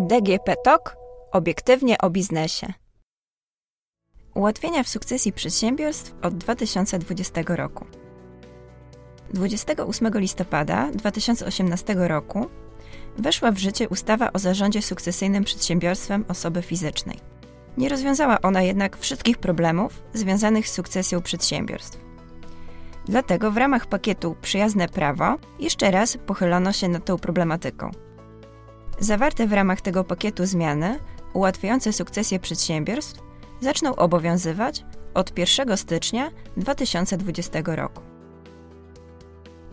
DGP TOK obiektywnie o biznesie. Ułatwienia w sukcesji przedsiębiorstw od 2020 roku. 28 listopada 2018 roku weszła w życie ustawa o zarządzie sukcesyjnym przedsiębiorstwem osoby fizycznej. Nie rozwiązała ona jednak wszystkich problemów związanych z sukcesją przedsiębiorstw. Dlatego w ramach pakietu Przyjazne Prawo jeszcze raz pochylono się nad tą problematyką. Zawarte w ramach tego pakietu zmiany ułatwiające sukcesję przedsiębiorstw zaczną obowiązywać od 1 stycznia 2020 roku.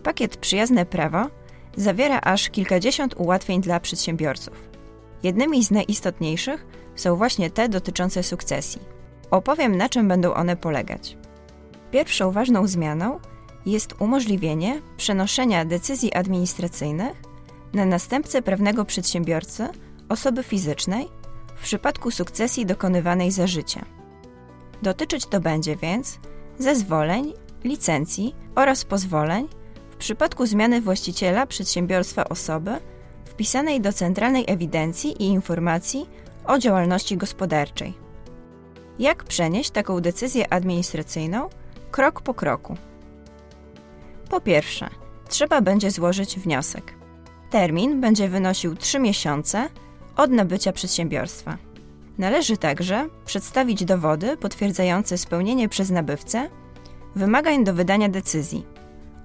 Pakiet Przyjazne Prawo zawiera aż kilkadziesiąt ułatwień dla przedsiębiorców. Jednymi z najistotniejszych są właśnie te dotyczące sukcesji. Opowiem, na czym będą one polegać. Pierwszą ważną zmianą jest umożliwienie przenoszenia decyzji administracyjnych na następcę prawnego przedsiębiorcy, osoby fizycznej, w przypadku sukcesji dokonywanej za życia. Dotyczyć to będzie więc zezwoleń, licencji oraz pozwoleń w przypadku zmiany właściciela przedsiębiorstwa osoby wpisanej do Centralnej Ewidencji i Informacji o działalności gospodarczej. Jak przenieść taką decyzję administracyjną krok po kroku? Po pierwsze, trzeba będzie złożyć wniosek. Termin będzie wynosił 3 miesiące od nabycia przedsiębiorstwa. Należy także przedstawić dowody potwierdzające spełnienie przez nabywcę wymagań do wydania decyzji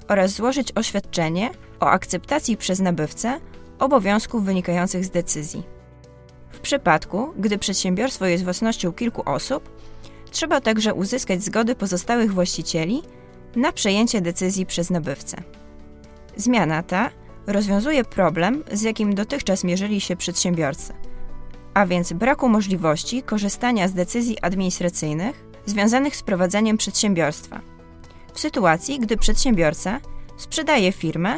oraz złożyć oświadczenie o akceptacji przez nabywcę obowiązków wynikających z decyzji. W przypadku, gdy przedsiębiorstwo jest własnością kilku osób, trzeba także uzyskać zgody pozostałych właścicieli na przejęcie decyzji przez nabywcę. Zmiana ta rozwiązuje problem, z jakim dotychczas mierzyli się przedsiębiorcy, a więc braku możliwości korzystania z decyzji administracyjnych związanych z prowadzeniem przedsiębiorstwa. W sytuacji, gdy przedsiębiorca sprzedaje firmę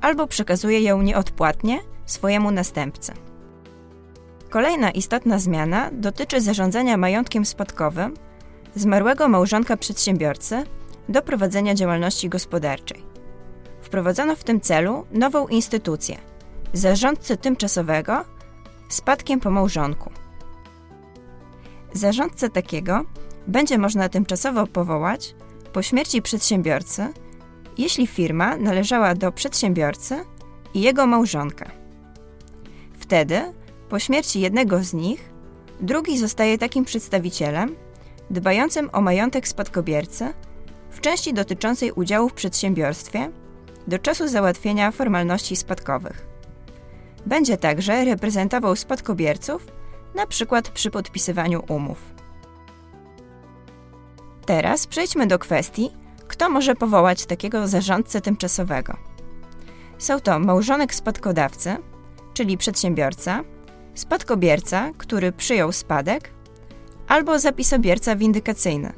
albo przekazuje ją nieodpłatnie swojemu następcy. Kolejna istotna zmiana dotyczy zarządzania majątkiem spadkowym zmarłego małżonka przedsiębiorcy do prowadzenia działalności gospodarczej. Wprowadzono w tym celu nową instytucję zarządcy tymczasowego spadkiem po małżonku. Zarządcę takiego będzie można tymczasowo powołać po śmierci przedsiębiorcy, jeśli firma należała do przedsiębiorcy i jego małżonka. Wtedy, po śmierci jednego z nich, drugi zostaje takim przedstawicielem dbającym o majątek spadkobiercy w części dotyczącej udziału w przedsiębiorstwie do czasu załatwienia formalności spadkowych. Będzie także reprezentował spadkobierców, na przykład przy podpisywaniu umów. Teraz przejdźmy do kwestii, kto może powołać takiego zarządcę tymczasowego. Są to małżonek spadkodawcy, czyli przedsiębiorca, spadkobierca, który przyjął spadek, albo zapisobierca windykacyjny,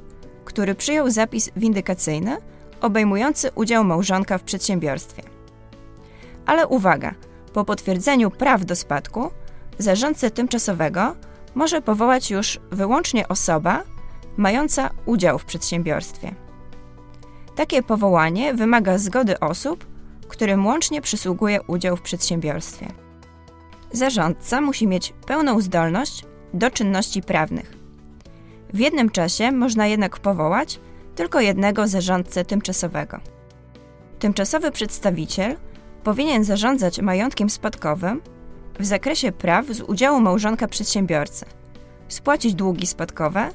który przyjął zapis windykacyjny obejmujący udział małżonka w przedsiębiorstwie. Ale uwaga, po potwierdzeniu praw do spadku, zarządcę tymczasowego może powołać już wyłącznie osoba mająca udział w przedsiębiorstwie. Takie powołanie wymaga zgody osób, którym łącznie przysługuje udział w przedsiębiorstwie. Zarządca musi mieć pełną zdolność do czynności prawnych. W jednym czasie można jednak powołać tylko jednego zarządcę tymczasowego. Tymczasowy przedstawiciel powinien zarządzać majątkiem spadkowym w zakresie praw z udziału małżonka przedsiębiorcy, spłacić długi spadkowe,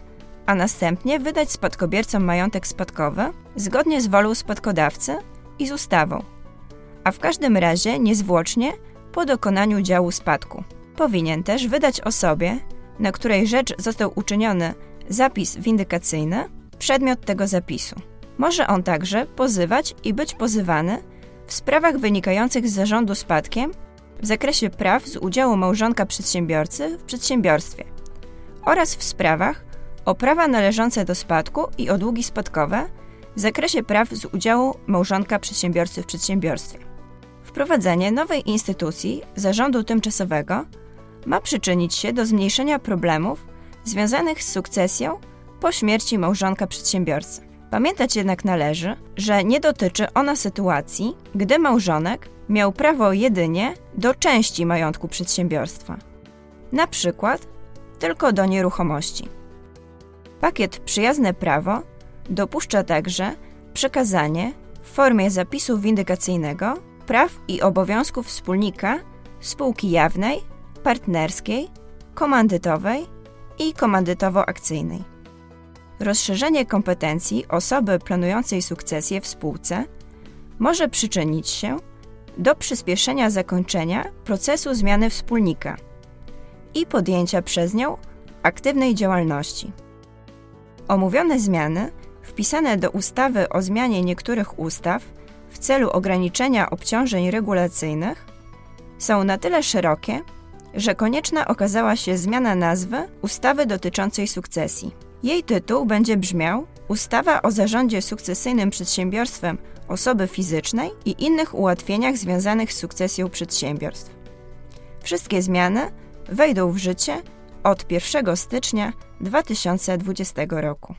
a następnie wydać spadkobiercom majątek spadkowy zgodnie z wolą spadkodawcy i z ustawą, a w każdym razie niezwłocznie po dokonaniu działu spadku. Powinien też wydać osobie, na której rzecz został uczyniony zapis windykacyjny, przedmiot tego zapisu. Może on także pozywać i być pozywany w sprawach wynikających z zarządu spadkiem w zakresie praw z udziału małżonka przedsiębiorcy w przedsiębiorstwie oraz w sprawach o prawa należące do spadku i o długi spadkowe w zakresie praw z udziału małżonka przedsiębiorcy w przedsiębiorstwie. Wprowadzenie nowej instytucji zarządu tymczasowego ma przyczynić się do zmniejszenia problemów związanych z sukcesją po śmierci małżonka przedsiębiorcy. Pamiętać jednak należy, że nie dotyczy ona sytuacji, gdy małżonek miał prawo jedynie do części majątku przedsiębiorstwa, na przykład tylko do nieruchomości. Pakiet Przyjazne Prawo dopuszcza także przekazanie w formie zapisu windykacyjnego praw i obowiązków wspólnika spółki jawnej, partnerskiej, komandytowej i komandytowo-akcyjnej. Rozszerzenie kompetencji osoby planującej sukcesję w spółce może przyczynić się do przyspieszenia zakończenia procesu zmiany wspólnika i podjęcia przez nią aktywnej działalności. Omówione zmiany, wpisane do ustawy o zmianie niektórych ustaw w celu ograniczenia obciążeń regulacyjnych, są na tyle szerokie, że konieczna okazała się zmiana nazwy ustawy dotyczącej sukcesji. Jej tytuł będzie brzmiał Ustawa o zarządzie sukcesyjnym przedsiębiorstwem osoby fizycznej i innych ułatwieniach związanych z sukcesją przedsiębiorstw. Wszystkie zmiany wejdą w życie od 1 stycznia 2020 roku.